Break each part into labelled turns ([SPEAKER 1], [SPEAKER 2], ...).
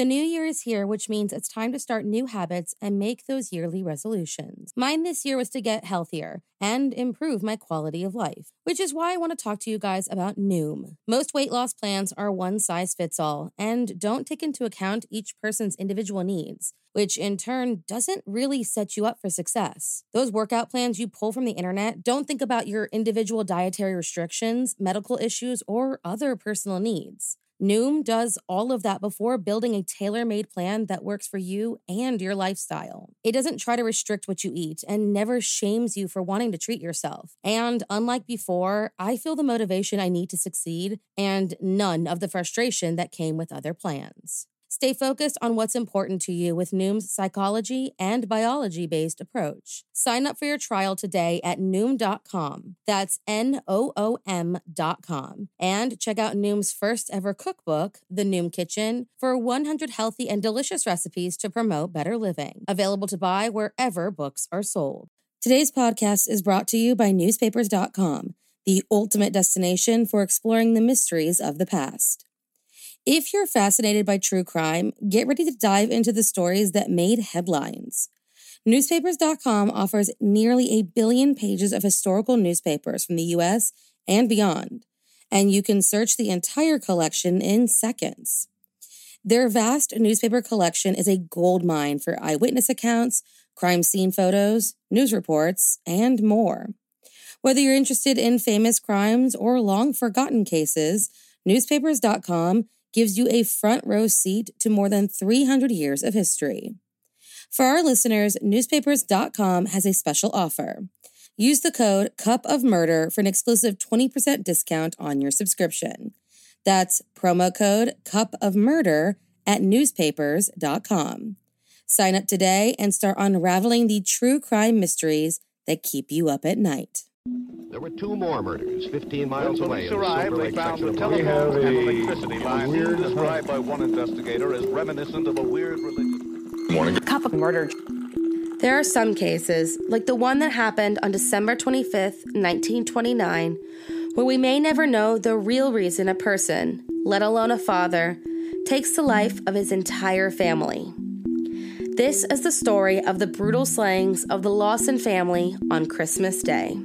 [SPEAKER 1] The new year is here, which means it's time to start new habits and make those yearly resolutions. Mine this year was to get healthier and improve my quality of life, which is why I want to talk to you guys about Noom. Most weight loss plans are one size fits all and don't take into account each person's individual needs which in turn doesn't really set you up for success. Those workout plans you pull from the internet don't think about your individual dietary restrictions, medical issues, or other personal needs. Noom does all of that before building a tailor made plan that works for you and your lifestyle. It doesn't try to restrict what you eat and never shames you for wanting to treat yourself. And unlike before, I feel the motivation I need to succeed and none of the frustration that came with other plans. Stay focused on what's important to you with Noom's psychology and biology based approach. Sign up for your trial today at Noom.com. That's N O O M.com. And check out Noom's first ever cookbook, The Noom Kitchen, for 100 healthy and delicious recipes to promote better living. Available to buy wherever books are sold. Today's podcast is brought to you by Newspapers.com, the ultimate destination for exploring the mysteries of the past. If you're fascinated by true crime, get ready to dive into the stories that made headlines. Newspapers.com offers nearly a billion pages of historical newspapers from the US and beyond, and you can search the entire collection in seconds. Their vast newspaper collection is a gold mine for eyewitness accounts, crime scene photos, news reports, and more. Whether you're interested in famous crimes or long forgotten cases, newspapers.com gives you a front row seat to more than 300 years of history. For our listeners, newspapers.com has a special offer. Use the code Cup of Murder for an exclusive 20% discount on your subscription. That's promo code Cup of Murder at newspapers.com. Sign up today and start unraveling the true crime mysteries that keep you up at night.
[SPEAKER 2] There were two more murders 15 miles
[SPEAKER 3] when
[SPEAKER 2] away.
[SPEAKER 3] police arrived, they found the telephone and electricity lines described by one investigator as reminiscent of a weird religion.
[SPEAKER 4] Morning.
[SPEAKER 5] Cup of murder.
[SPEAKER 1] There are some cases, like the one that happened on December 25th, 1929, where we may never know the real reason a person, let alone a father, takes the life of his entire family. This is the story of the brutal slayings of the Lawson family on Christmas Day.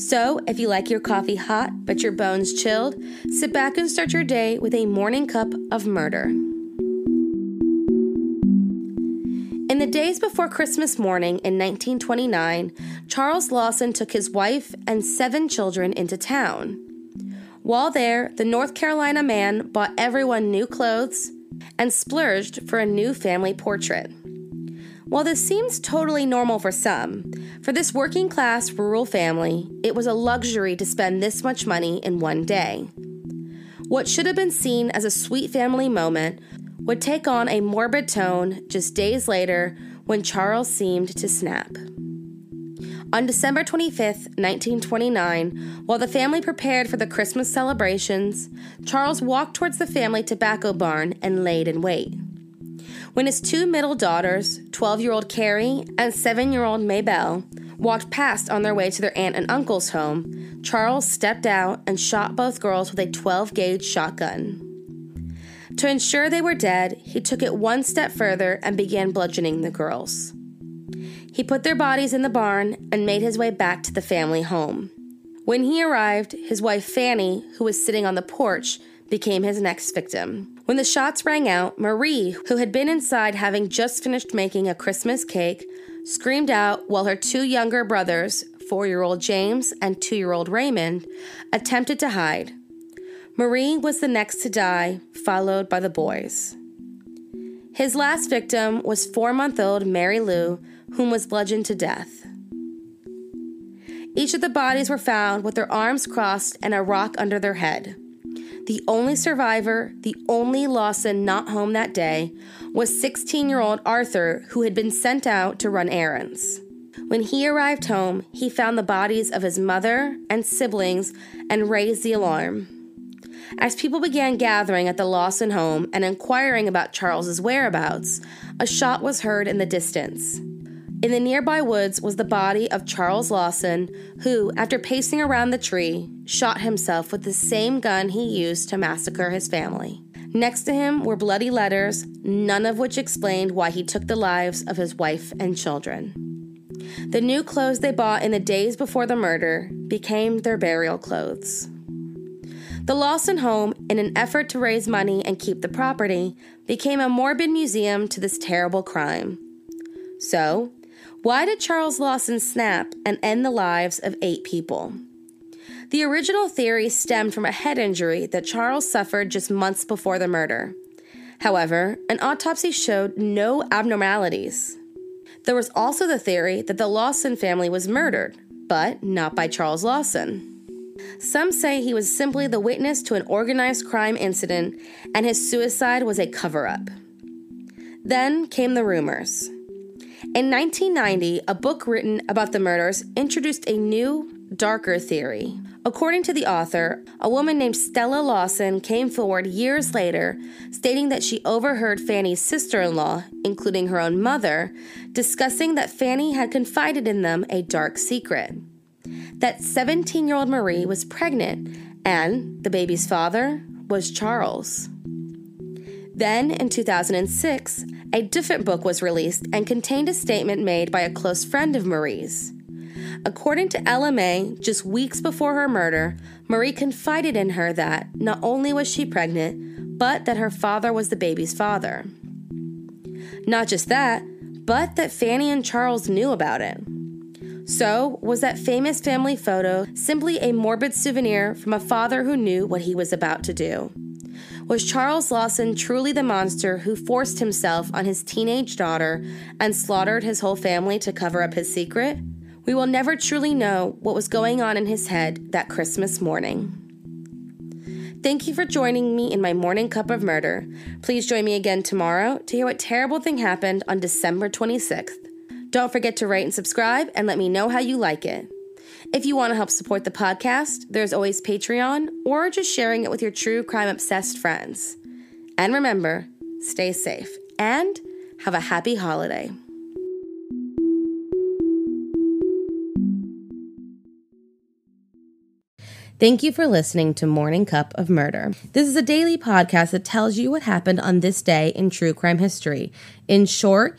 [SPEAKER 1] So, if you like your coffee hot but your bones chilled, sit back and start your day with a morning cup of murder. In the days before Christmas morning in 1929, Charles Lawson took his wife and seven children into town. While there, the North Carolina man bought everyone new clothes and splurged for a new family portrait. While this seems totally normal for some, for this working class rural family, it was a luxury to spend this much money in one day. What should have been seen as a sweet family moment would take on a morbid tone just days later when Charles seemed to snap. On December 25, 1929, while the family prepared for the Christmas celebrations, Charles walked towards the family tobacco barn and laid in wait. When his two middle daughters, 12 year old Carrie and 7 year old Maybelle, walked past on their way to their aunt and uncle's home, Charles stepped out and shot both girls with a 12 gauge shotgun. To ensure they were dead, he took it one step further and began bludgeoning the girls. He put their bodies in the barn and made his way back to the family home. When he arrived, his wife Fanny, who was sitting on the porch, became his next victim. When the shots rang out, Marie, who had been inside having just finished making a Christmas cake, screamed out while her two younger brothers, four year old James and two year old Raymond, attempted to hide. Marie was the next to die, followed by the boys. His last victim was four month old Mary Lou, whom was bludgeoned to death. Each of the bodies were found with their arms crossed and a rock under their head. The only survivor, the only Lawson not home that day, was 16 year old Arthur, who had been sent out to run errands. When he arrived home, he found the bodies of his mother and siblings and raised the alarm. As people began gathering at the Lawson home and inquiring about Charles's whereabouts, a shot was heard in the distance. In the nearby woods was the body of Charles Lawson, who, after pacing around the tree, shot himself with the same gun he used to massacre his family. Next to him were bloody letters, none of which explained why he took the lives of his wife and children. The new clothes they bought in the days before the murder became their burial clothes. The Lawson home, in an effort to raise money and keep the property, became a morbid museum to this terrible crime. So, why did Charles Lawson snap and end the lives of eight people? The original theory stemmed from a head injury that Charles suffered just months before the murder. However, an autopsy showed no abnormalities. There was also the theory that the Lawson family was murdered, but not by Charles Lawson. Some say he was simply the witness to an organized crime incident and his suicide was a cover up. Then came the rumors. In 1990, a book written about the murders introduced a new, darker theory. According to the author, a woman named Stella Lawson came forward years later stating that she overheard Fanny's sister in law, including her own mother, discussing that Fanny had confided in them a dark secret. That 17 year old Marie was pregnant, and the baby's father was Charles. Then, in 2006, a different book was released and contained a statement made by a close friend of Marie's. According to Ella May, just weeks before her murder, Marie confided in her that not only was she pregnant, but that her father was the baby's father. Not just that, but that Fanny and Charles knew about it. So, was that famous family photo simply a morbid souvenir from a father who knew what he was about to do? Was Charles Lawson truly the monster who forced himself on his teenage daughter and slaughtered his whole family to cover up his secret? We will never truly know what was going on in his head that Christmas morning. Thank you for joining me in my morning cup of murder. Please join me again tomorrow to hear what terrible thing happened on December 26th. Don't forget to rate and subscribe and let me know how you like it. If you want to help support the podcast, there's always Patreon or just sharing it with your true crime obsessed friends. And remember, stay safe and have a happy holiday. Thank you for listening to Morning Cup of Murder. This is a daily podcast that tells you what happened on this day in true crime history. In short,